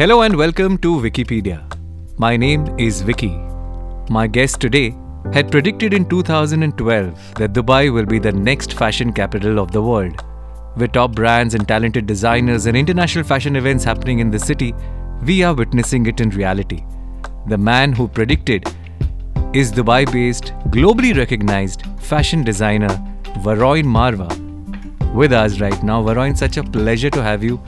Hello and welcome to Vickypedia. My name is Vicky. My guest today had predicted in 2012 that Dubai will be the next fashion capital of the world. With top brands and talented designers and international fashion events happening in the city, we are witnessing it in reality. The man who predicted is Dubai based, globally recognized fashion designer Varun Marwah. With us right now, Varun, such a pleasure to have you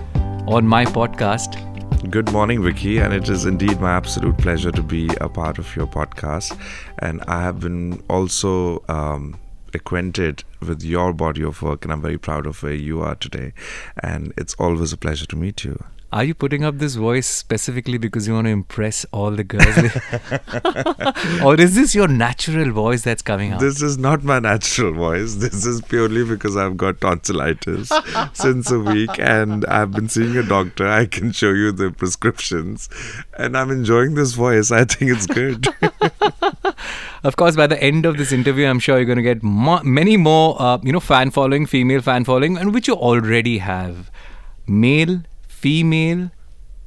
on my podcast. Good morning, Vicky, and it is indeed my absolute pleasure to be a part of your podcast. And I have been also um, acquainted with your body of work, and I'm very proud of where you are today. And it's always a pleasure to meet you. Are you putting up this voice specifically because you want to impress all the girls? or is this your natural voice that's coming out? This is not my natural voice. This is purely because I've got tonsillitis since a week and I've been seeing a doctor. I can show you the prescriptions and I'm enjoying this voice. I think it's good. of course, by the end of this interview, I'm sure you're going to get mo- many more, uh, you know, fan following, female fan following, and which you already have. Male, female,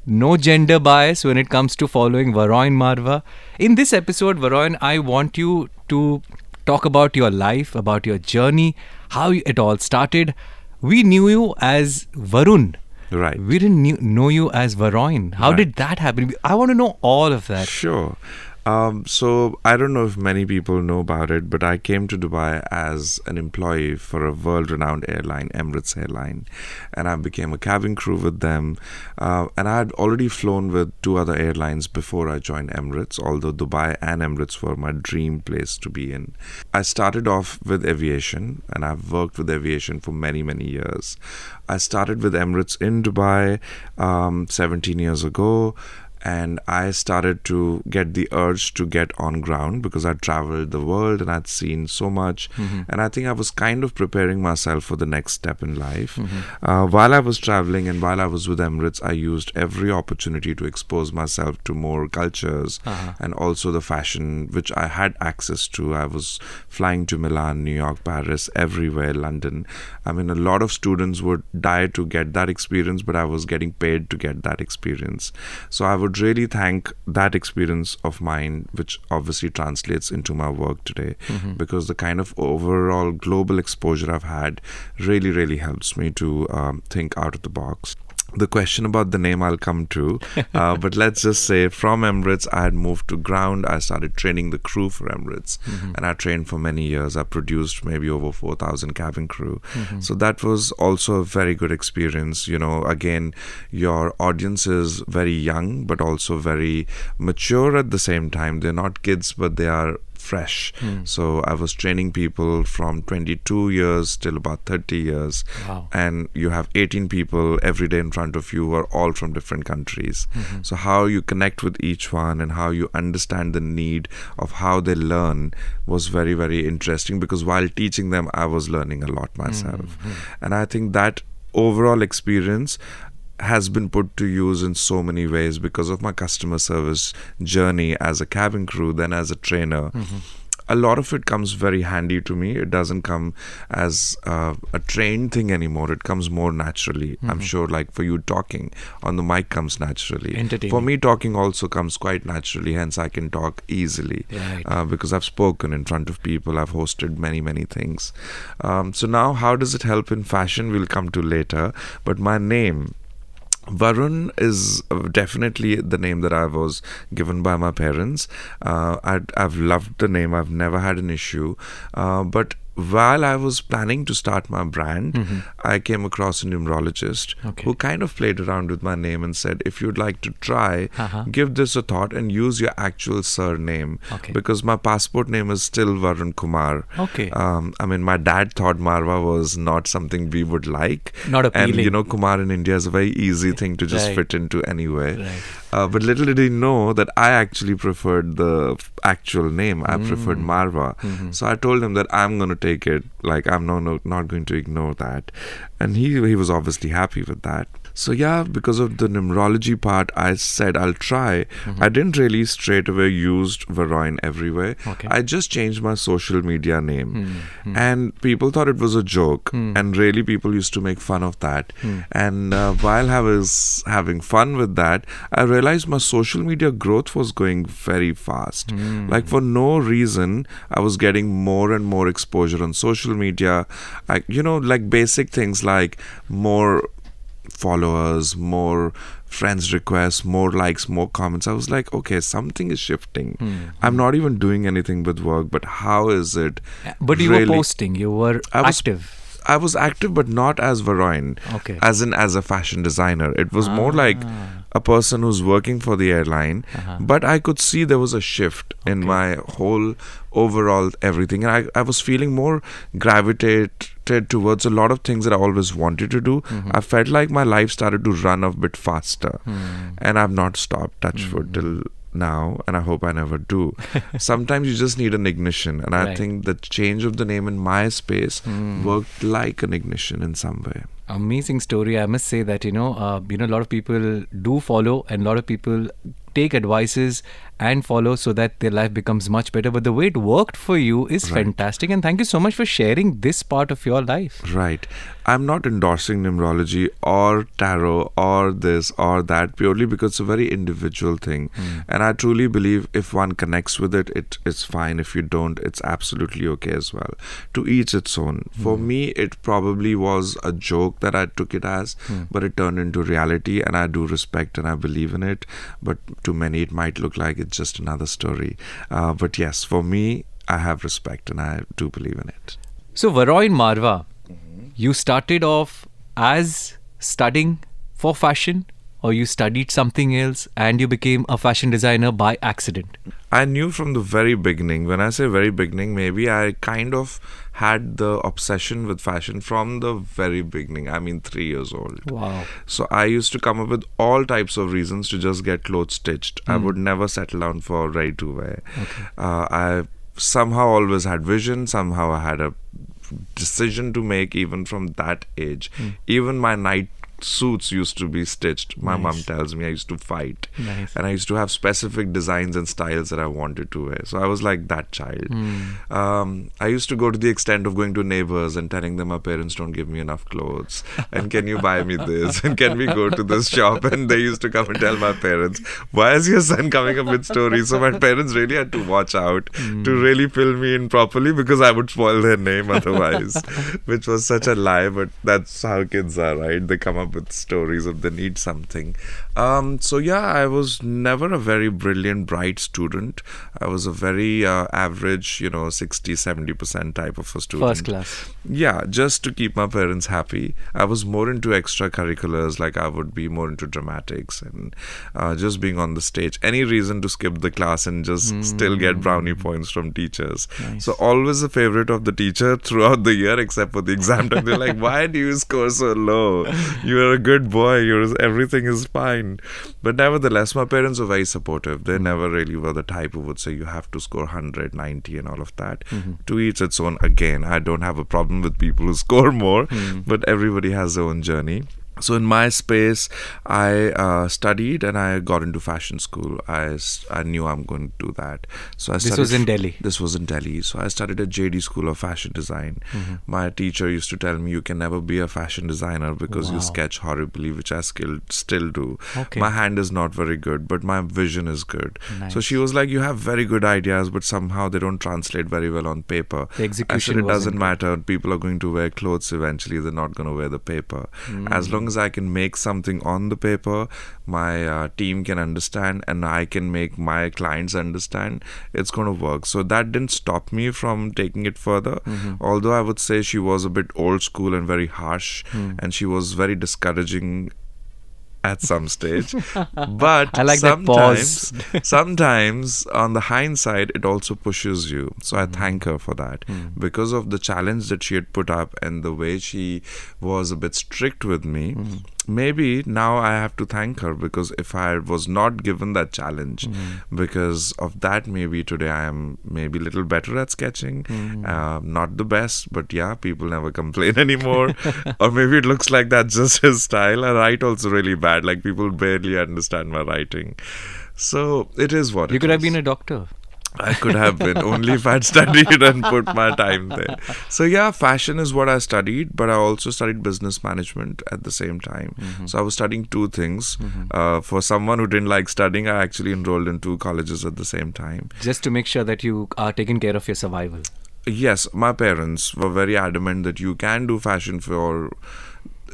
no gender bias when it comes to following Varun Marwah. In this episode, Varun, I want you to talk about your life, about your journey, how it all started. We knew you as Varun. Right. We didn't knew, know you as Varun. How Right. did that happen? I want to know all of that. Sure. Um, so I don't know if many people know about it, but I came to Dubai as an employee for a world-renowned airline, Emirates Airline, and I became a cabin crew with them. Uh, and I had already flown with two other airlines before I joined Emirates, although Dubai and Emirates were my dream place to be in. I started off with aviation, and I've worked with aviation for many, many years. I started with Emirates in Dubai um, 17 years ago and I started to get the urge to get on ground because I'd traveled the world and I'd seen so much. Mm-hmm. And I think I was kind of preparing myself for the next step in life. Mm-hmm. Uh, while I was traveling and while I was with Emirates, I used every opportunity to expose myself to more cultures uh-huh. and also the fashion which I had access to. I was flying to Milan, New York, Paris, everywhere, London. I mean, a lot of students would die to get that experience, but I was getting paid to get that experience. So I would really thank that experience of mine, which obviously translates into my work today, because the kind of overall global exposure I've had really, really helps me to um, think out of the box. The question about the name I'll come to, uh, but let's just say from Emirates, I had moved to ground. I started training the crew for Emirates, and I trained for many years. I produced maybe over 4,000 cabin crew. So that was also a very good experience. You know, again, your audience is very young, but also very mature at the same time. They're not kids, but they are fresh. Hmm. So I was training people from 22 years till about 30 years. Wow. And you have 18 people every day in front of you who are all from different countries. Mm-hmm. So how you connect with each one and how you understand the need of how they learn was very, very interesting because while teaching them, I was learning a lot myself. Mm-hmm. And I think that overall experience has been put to use in so many ways because of my customer service journey as a cabin crew, then as a trainer. A lot of it comes very handy to me. It doesn't come as uh, a trained thing anymore. It comes more naturally. I'm sure, like for you, talking on the mic comes naturally. For me, talking also comes quite naturally. Hence, I can talk easily Right. uh, because I've spoken in front of people. I've hosted many, many things. Um, so now, how does it help in fashion? We'll come to later. But my name. Varun is definitely the name that I was given by my parents. Uh, I'd, I've loved the name. I've never had an issue. Uh, but while I was planning to start my brand, I came across a numerologist Okay. who kind of played around with my name and said, if you'd like to try, Uh-huh. give this a thought and use your actual surname. Okay. Because my passport name is still Varun Kumar. Okay. Um, I mean, my dad thought Marwah was not something we would like. Not And, you know, Kumar in India is a very easy thing to just Right. fit into anywhere. Right. Uh, but little did he know that I actually preferred the actual name. I preferred Mm. Marwah. Mm-hmm. So I told him that I'm going to take it. Like I'm no, no, not going to ignore that. And he he was obviously happy with that. So yeah, because of the numerology part, I said I'll try. I didn't really straight away used Varoin everywhere. Okay. I just changed my social media name, Hmm, and people thought it was a joke, and really people used to make fun of that. Hmm. And uh, while I was having fun with that, I realized my social media growth was going very fast. Hmm. Like for no reason, I was getting more and more exposure on social media. I, you know, like basic things like more followers, more friends requests, more likes, more comments. I was like, okay, something is shifting. Hmm. I'm not even doing anything with work, but how is it? But you really- were posting, you were I was- active. I was active, but not as Varoin, Okay. as in as a fashion designer. It was more like Ah. A person who's working for the airline, Uh-huh. but I could see there was a shift in my whole overall everything, and I, I was feeling more gravitated towards a lot of things that I always wanted to do. Mm-hmm. I felt like my life started to run a bit faster, Hmm. and I've not stopped. Touch wood till now, and I hope I never do. Sometimes you just need an ignition, and I think the change of the name in my space Hmm. worked like an ignition in some way. amazing story i must say that you know uh, you know a lot of people do follow and a lot of people take advices and follow so that their life becomes much better but the way it worked for you is Right. fantastic and thank you so much for sharing this part of your life Right. I'm not endorsing numerology or tarot or this or that purely because it's a very individual thing. Hmm. And I truly believe if one connects with it, it it's fine. If you don't, it's absolutely okay as well. To each its own. For hmm. me, it probably was a joke that I took it as, hmm. but it turned into reality and I do respect and I believe in it. But to many, it might look like it's just another story. Uh, but yes, for me, I have respect and I do believe in it. so varoin marwah Mm-hmm. you started off as studying for fashion or you studied something else and you became a fashion designer by accident I knew from the very beginning. When I say very beginning, maybe I kind of had the obsession with fashion from the very beginning. I mean, three years old. wow So I used to come up with all types of reasons to just get clothes stitched. I would never settle down for ready to wear. Uh, I somehow always had vision. Somehow I had a decision to make even from that age. Even my night suits used to be stitched. My mom tells me I used to fight. Nice. And I used to have specific designs and styles that I wanted to wear. So I was like that child. Um, I used to go to the extent of going to neighbors and telling them my parents don't give me enough clothes. And can you buy me this? And can we go to this shop? And they used to come and tell my parents, why is your son coming up with stories? So my parents really had to watch out to really fill me in properly because I would spoil their name otherwise, which was such a lie. But that's how kids are, right? They come up with stories if they need something. Um, so yeah, I was never a very brilliant, bright student. I was a very uh, average, you know, 60, 70% type of a student. first class Yeah, just to keep my parents happy. I was more into extracurriculars, like I would be more into dramatics and uh, just being on the stage. Any reason to skip the class and just still get brownie points from teachers. Nice. So always a favorite of the teacher throughout the year, except for the exam time. They're like, "Why do you score so low? You're a good boy. You're everything is fine." But nevertheless, my parents were very supportive. They mm-hmm. never really were the type who would say you have to score 100, 90 and all of that. Mm-hmm. To each its own. Again, I don't have a problem with people who score more, mm-hmm. but everybody has their own journey. So in my space, I uh, studied and I got into fashion school. I, I knew I'm going to do that. So I This was in Delhi? This was in Delhi. So I studied at JD School of Fashion Design. Mm-hmm. My teacher used to tell me you can never be a fashion designer because Wow. you sketch horribly, which I still still do. Okay. My hand is not very good, but my vision is good. So she was like, you have very good ideas, but somehow they don't translate very well on paper. The I execution said it doesn't matter. People are going to wear clothes eventually. They're not going to wear the paper. As long as I can make something on the paper, my uh, team can understand, and I can make my clients understand. It's going to work. So that didn't stop me from taking it further. Although I would say she was a bit old school and very harsh, and she was very discouraging at some stage. But like sometimes, sometimes on the hindsight, it also pushes you. So I thank her for that because of the challenge that she had put up and the way she was a bit strict with me. Maybe now I have to thank her because if I was not given that challenge, because of that, maybe today I am maybe a little better at sketching. Uh, not the best, but yeah, people never complain anymore. or maybe it looks like that's just his style. I write also really bad, like people barely understand my writing. So it is what it is. You could have been a doctor. I could have been only if I'd studied and put my time there. So yeah, fashion is what I studied, but I also studied business management at the same time. Mm-hmm. So I was studying two things. Mm-hmm. Uh, for someone who didn't like studying, I actually enrolled in two colleges at the same time. Just to make sure that you are taking care of your survival. Yes, my parents were very adamant that you can do fashion for.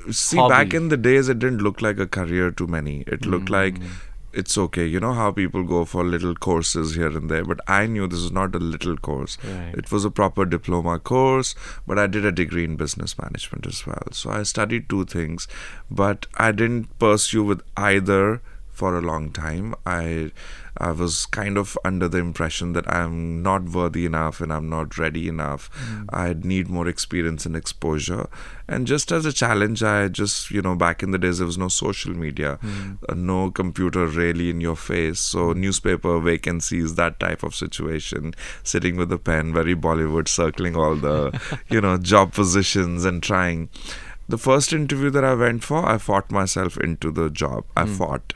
See, Hobby. back in the days, it didn't look like a career to many. It looked mm-hmm. like it's okay. You know how people go for little courses here and there, but I knew this was not a little course. Right. It was a proper diploma course, but I did a degree in business management as well. So I studied two things, but I didn't pursue with either for a long time. I I was kind of under the impression that I'm not worthy enough and I'm not ready enough. Mm. I need more experience and exposure. And just as a challenge, I just, you know, back in the days, there was no social media, mm. uh, no computer really in your face. So, mm. newspaper vacancies, that type of situation, sitting with a pen, very Bollywood, circling all the, you know, job positions and trying. The first interview that I went for, I fought myself into the job. I fought.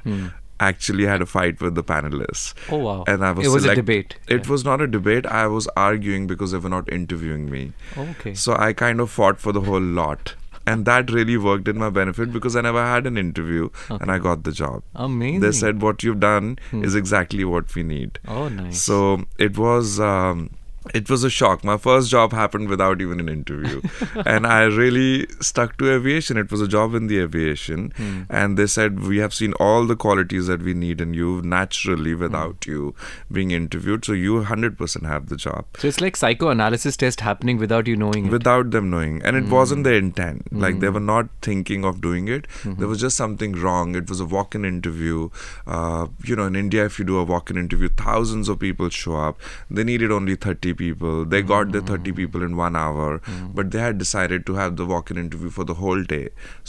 Actually, had a fight with the panelists. Oh, wow. And I was It was a select- debate. It was not a debate. I was arguing because they were not interviewing me. Okay. So I kind of fought for the whole lot. And that really worked in my benefit because I never had an interview and I got the job. Amazing. They said, What you've done is exactly what we need. Oh, nice. So it was. Um, it was a shock. My first job happened without even an interview. and I really stuck to aviation. It was a job in the aviation. Hmm. And they said, We have seen all the qualities that we need in you naturally Hmm. without you being interviewed. So you 100% have the job So it's like psychoanalysis test happening without you knowing it. without them knowing and it wasn't their intent like Hmm. they were not thinking of doing it there was just something wrong it was a walk-in interview uh, you know in india if you do a walk-in interview thousands of people show up they needed only 30 people. They got the 30 Hmm. people in one hour but they had decided to have the walk-in interview for the whole day.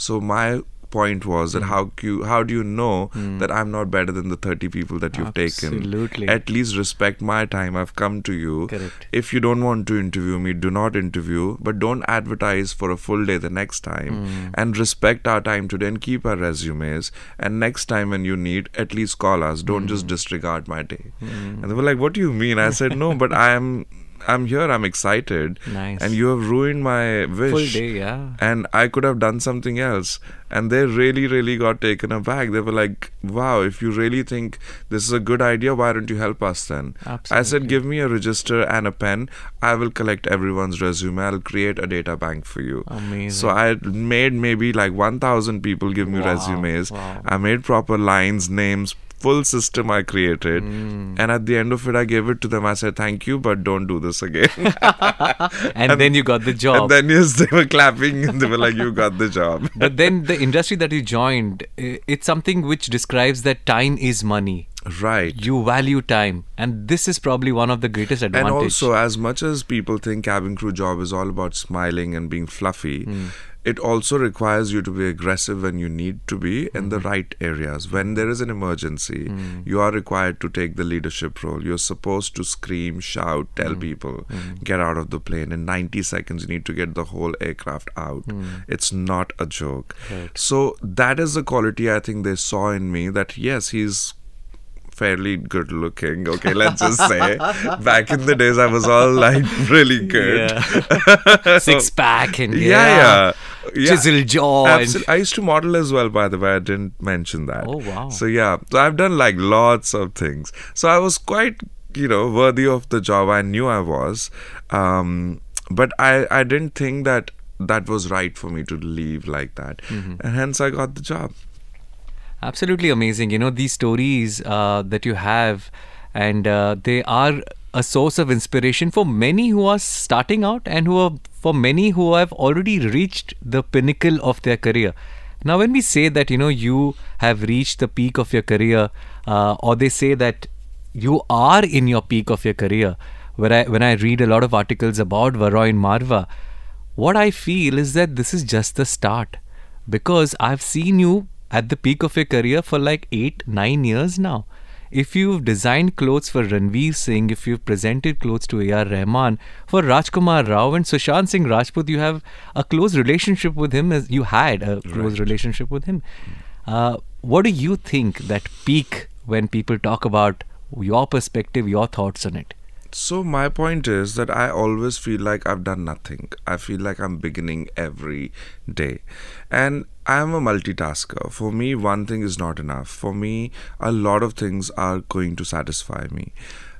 So my point was Hmm. that how you, how do you know hmm. that I'm not better than the 30 people that you've Absolutely. taken at least respect my time I've come to you Correct. if you don't want to interview me, do not interview, but don't advertise for a full day the next time. Hmm. And respect our time today and keep our resumes. And next time when you need, at least call us. Don't just hmm. disregard my day. And they were like, What do you mean? I said, No, but I am. I'm here. I'm excited, Nice. and you have ruined my wish. Full day, yeah. And I could have done something else. And they really, really got taken aback. They were like, wow, if you really think this is a good idea, why don't you help us then? Absolutely. I said, give me a register and a pen. I will collect everyone's resume. I'll create a data bank for you. Amazing. So I made maybe like 1,000 people give me Wow, resumes. wow. I made proper lines, names, full system I created. Hmm. And at the end of it, I gave it to them. I said, thank you, but don't do this again. and, then you got the job. And then yes, they were clapping and they were like, "You got the job." but then the industry that you joined, it's something which describes that time is money. right. You value time, and this is probably one of the greatest advantages. And also, as much as people think cabin crew job is all about smiling and being fluffy, Hmm. It also requires you to be aggressive when you need to be in Hmm. the right areas. When there is an emergency, you are required to take the leadership role. You're supposed to scream, shout, tell Hmm. people, get out of the plane. In 90 seconds, you need to get the whole aircraft out. It's not a joke. Right. So, that is the quality I think they saw in me that yes, he's fairly good looking. Okay, let's just say. Back in the days, I was all like really good. Yeah. Six pack and Yeah, yeah. yeah. Chisel jaw. and-. I used to model as well, by the way. I didn't mention that. Oh, wow. So, yeah. So, I've done like lots of things. So, I was quite, you know, worthy of the job. I knew I was. Um, but I, I didn't think that that was right for me to leave like that. Mm-hmm. And hence, I got the job. Absolutely amazing. You know, these stories uh, that you have, and uh, they are a source of inspiration for many who are starting out and who are for many who have already reached the pinnacle of their career. Now, when we say that, you know, you have reached the peak of your career, uh, or they say that you are in your peak of your career, where I, when I read a lot of articles about Varoin Marwah, what I feel is that this is just the start because I've seen you at the peak of your career for like eight, nine years now. If you've designed clothes for Ranveer Singh, if you've presented clothes to A.R. Rahman, for Rajkumar Rao and Sushant Singh Rajput, you have a close relationship with him as you had a close Right. relationship with him. Uh, what do you think that peak when people talk about your perspective, your thoughts on it? So my point is that I always feel like I've done nothing. I feel like I'm beginning every day. And I am a multitasker. For me, one thing is not enough. For me, a lot of things are going to satisfy me.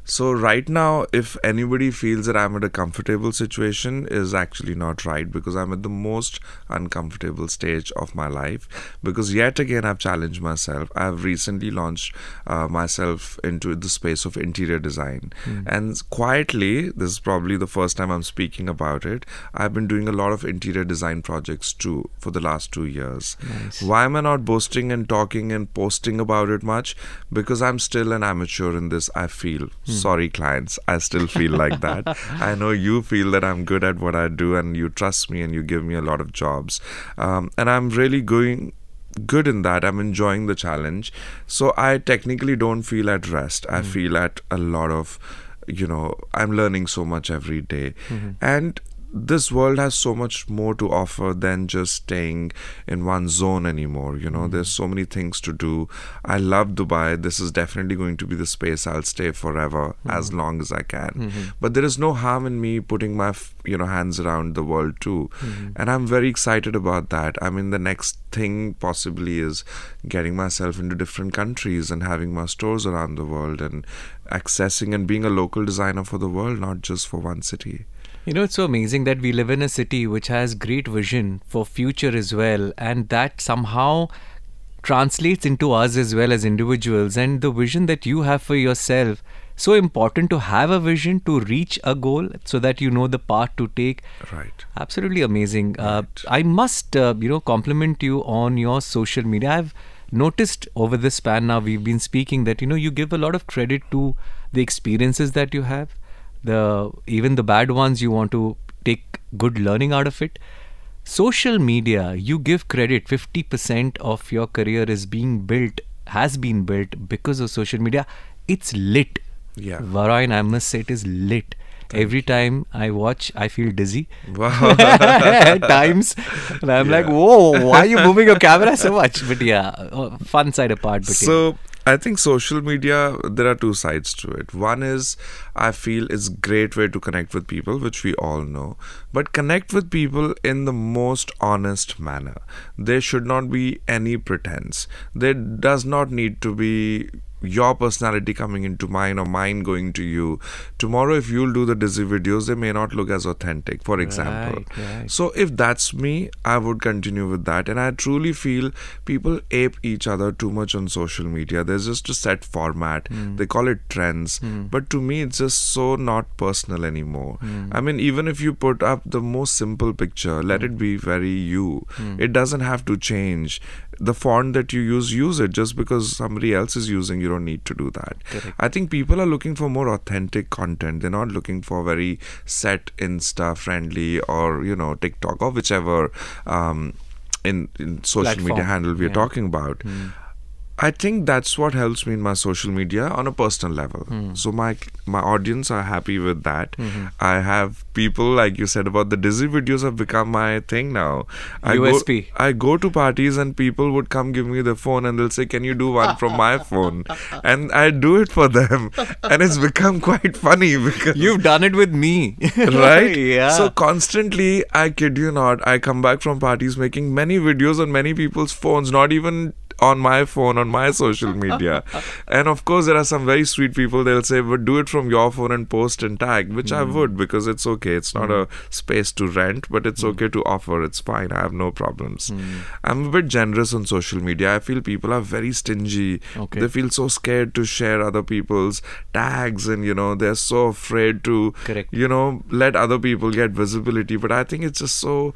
So right now, if anybody feels that I'm at a comfortable situation, is actually not right because I'm at the most uncomfortable stage of my life. Because yet again, I've challenged myself. I've recently launched uh, myself into the space of interior design, and quietly, this is probably the first time I'm speaking about it. I've been doing a lot of interior design projects too for the last two years. Nice. Why am I not boasting and talking and posting about it much? Because I'm still an amateur in this, I feel. Mm. Sorry, clients. I still feel like that. I know you feel that I'm good at what I do and you trust me and you give me a lot of jobs. Um, and I'm really going good in that. I'm enjoying the challenge. So I technically don't feel at rest. I mm. feel at a lot of, you know, I'm learning so much every day. Mm-hmm. And this world has so much more to offer than just staying in one zone anymore. You know, there's so many things to do. I love Dubai. This is definitely going to be the space I'll stay forever as mm-hmm. long as I can. Mm-hmm. But there is no harm in me putting my, you know, hands around the world too. Mm-hmm. And I'm very excited about that. I mean, the next thing possibly is getting myself into different countries and having my stores around the world and accessing and being a local designer for the world, not just for one city. You know, it's so amazing that we live in a city which has great vision for future as well, and that somehow translates into us as well as individuals. And the vision that you have for yourself, so important to have a vision to reach a goal so that you know the path to take. Right. Absolutely amazing. Uh, I must, uh, you know, compliment you on your social media. I've noticed over this span now we've been speaking that you know you give a lot of credit to the experiences that you have, the even the bad ones you want to take good learning out of it. Social media, you give credit. Fifty percent of your career is being built, has been built because of social media. It's lit. Yeah. Varoin, I must say it is lit. Every time I watch, I feel dizzy Wow. at times. And I'm like, whoa, why are you moving your camera so much? But yeah, uh, fun side apart. But yeah. So I think social media there are two sides to it. One is I feel it's great way to connect with people, which we all know. But connect with people in the most honest manner. There should not be any pretense. There does not need to be your personality coming into mine or mine going to you. Tomorrow, if you'll do the dizzy videos, they may not look as authentic, for example. Right, right. So if that's me, I would continue with that. And I truly feel people ape each other too much on social media. There's just a set format. Hmm. They call it trends. Hmm. But to me, it's just so not personal anymore. Hmm. I mean, even if you put up the most simple picture, let it be very you. Hmm. It doesn't have to change. The font that you use, use it. Just because somebody else is using, you don't need to do that. Correct. I think people are looking for more authentic content. They're not looking for very set Insta friendly or you know TikTok or whichever um, in in social media handle we're Yeah. talking about. Hmm. I think that's what helps me in my social media on a personal level. Hmm. So my my audience are happy with that. Mm-hmm. I have people like you said about the Dizzy videos have become my thing now. I USP. Go, I go to parties and people would come give me the phone and they'll say, "Can you do one from my phone?" And I do it for them, and it's become quite funny because You've done it with me. right? yeah. So constantly, I kid you not, I come back from parties making many videos on many people's phones, not even on my phone, on my social media. and of course, there are some very sweet people, they'll say, but do it from your phone and post and tag, which I hmm. would because it's okay. It's not a hmm. space to rent, but it's hmm. okay to offer. It's fine. I have no problems. I'm a bit generous on social media. I feel people are very stingy. Okay. They feel so scared to share other people's tags and, you know, they're so afraid to Correct. you know let other people get visibility but i think it's just so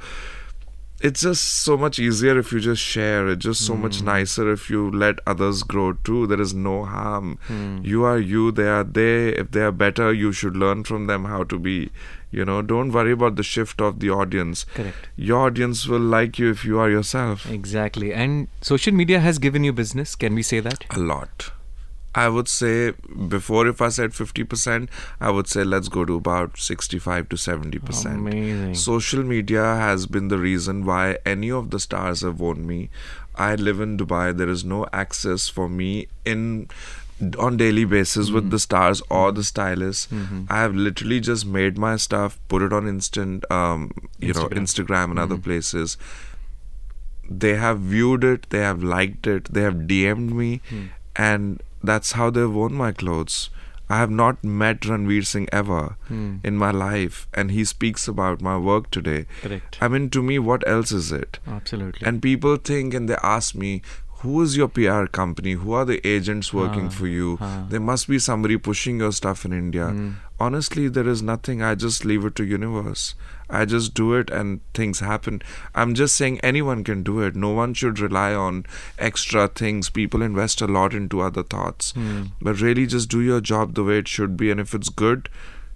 it's just so much easier if you just share. It's just so Hmm. much nicer if you let others grow too. There is no harm. Hmm. You are you, they are they. If they are better, you should learn from them how to be. You know, don't worry about the shift of the audience. Correct. Your audience will like you if you are yourself. Exactly. And social media has given you business. Can we say that? A lot. I would say before, if I said 50%, I would say let's go to about 65 to 70%. Amazing. Social media has been the reason why any of the stars have won me. I live in Dubai. There is no access for me in on daily basis with mm-hmm. the stars or the stylists. Mm-hmm. I have literally just made my stuff, put it on instant, um, you know, Instagram. Instagram and other mm-hmm. places. They have viewed it, they have liked it, they have DM'd me, hmm. and that's how they've worn my clothes. I have not met Ranveer Singh ever Hmm. in my life, and he speaks about my work today. Correct. I mean, to me, what else is it? Absolutely. And people think and they ask me, who is your PR company? Who are the agents working Ah, for you? ah. There must be somebody pushing your stuff in India. Mm. Honestly, there is nothing. I just leave it to universe. I just do it and things happen. I'm just saying anyone can do it. No one should rely on extra things. People invest a lot into other thoughts. Hmm. But really just do your job the way it should be and if it's good,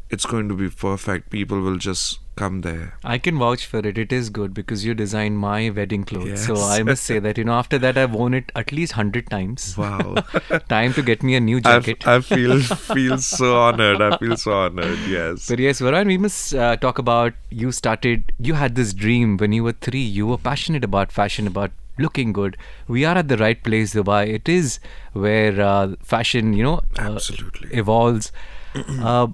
it's going to be perfect. People will just come there. I can vouch for it. It is good because you designed my wedding clothes. So I must say that, you know, after that, I've worn it at least 100 times. Wow. Time to get me a new jacket. I feel feel so honored. I feel so honored. Yes. But yes, Varun, we must uh, talk about you started, you had this dream when you were three. You were passionate about fashion, about looking good. We are at the right place, Dubai. It is where uh, fashion, you know, uh, Absolutely. evolves. uh,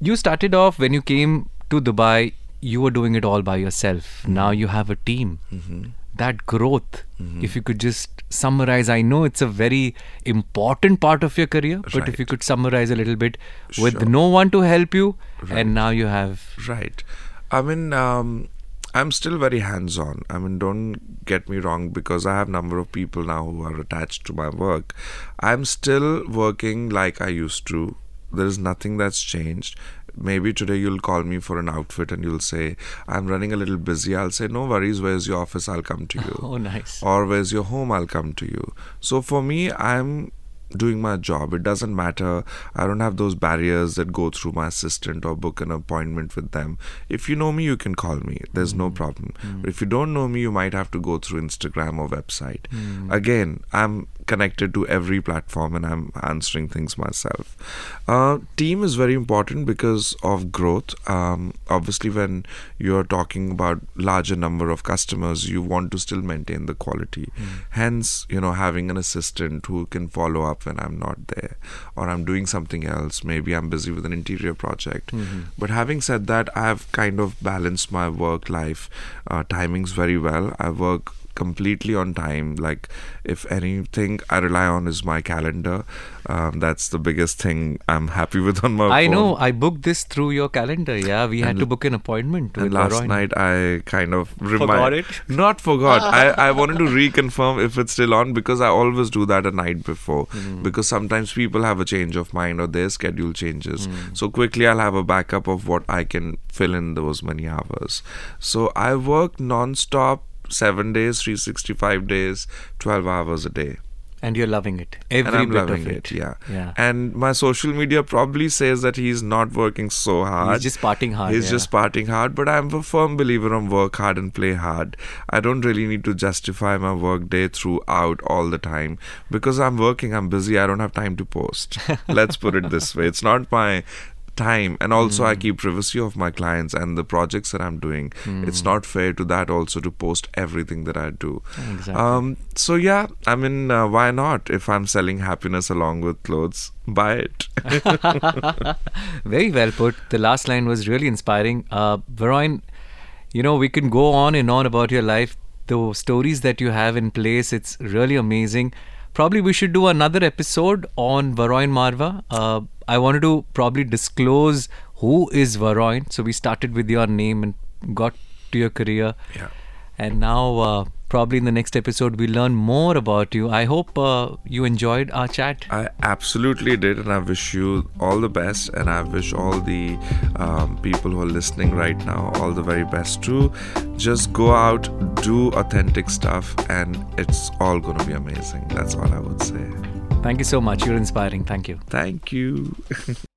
you started off when you came to Dubai, you were doing it all by yourself. Mm-hmm. Now you have a team. Mm-hmm. That growth, mm-hmm. if you could just summarize, I know it's a very important part of your career, but if you could summarize a little bit with Sure. no one to help you, Right. and now you have. Right. I mean, um, I'm still very hands-on. I mean, don't get me wrong, because I have a number of people now who are attached to my work. I'm still working like I used to. There is nothing that's changed. Maybe today you'll call me for an outfit and you'll say, I'm running a little busy. I'll say, No worries, where's your office? I'll come to you. Oh, nice. or where's your home? I'll come to you. So for me i'm doing my job. It doesn't matter. I don't have those barriers that go through my assistant or book an appointment with them. If you know me you can call me. There's no hmm. problem. Hmm. But if you don't know me you might have to go through instagram or website. Hmm. Again i'm connected to every platform and i'm answering things myself. Uh, team is very important because of growth. Um, obviously when you're talking about larger number of customers you want to still maintain the quality. Hence you know having an assistant who can follow up when i'm not there or i'm doing something else. Maybe i'm busy with an interior project. But having said that i've kind of balanced my work life uh, timings very well. I work completely on time like if anything i rely on is my calendar um, that's the biggest thing i'm happy with on my I phone. know. I booked this through your calendar. Yeah, we had to book an appointment. and last Varun. night I kind of remind, Forgot it? Not forgot. I, I wanted to reconfirm if it's still on because I always do that a night before. Hmm. Because sometimes people have a change of mind or their schedule changes. Hmm. So quickly I'll have a backup of what I can fill in those many hours. So I work non-stop seven days, 365 days, 12 hours a day. and you're loving it. Every and I'm bit loving of it. Yeah. Yeah. And my social media probably says that he's not working so hard. He's just parting hard. He's yeah. just partying hard, but I'm a firm believer on work hard and play hard. I don't really need to justify my work day throughout all the time because I'm working, I'm busy, I don't have time to post. Let's put it this way. It's not my time and also Hmm. i keep privacy of my clients and the projects that i'm doing it's not fair to that also to post everything that i do Exactly. um so yeah i mean uh, why not if i'm selling happiness along with clothes buy it Very well put. The last line was really inspiring. Uh, Varun, you know, we can go on and on about your life. The stories that you have in place, it's really amazing. Probably we should do another episode on Varun Marwah. Uh, I wanted to probably disclose who is Varun. So we started with your name and got to your career. Yeah. And now uh, Probably in the next episode, we'll learn more about you. I hope uh, you enjoyed our chat. I absolutely did, and I wish you all the best. And I wish all the um, people who are listening right now all the very best too. Just go out, do authentic stuff, and it's all going to be amazing. That's all I would say. Thank you so much. You're inspiring. Thank you. Thank you.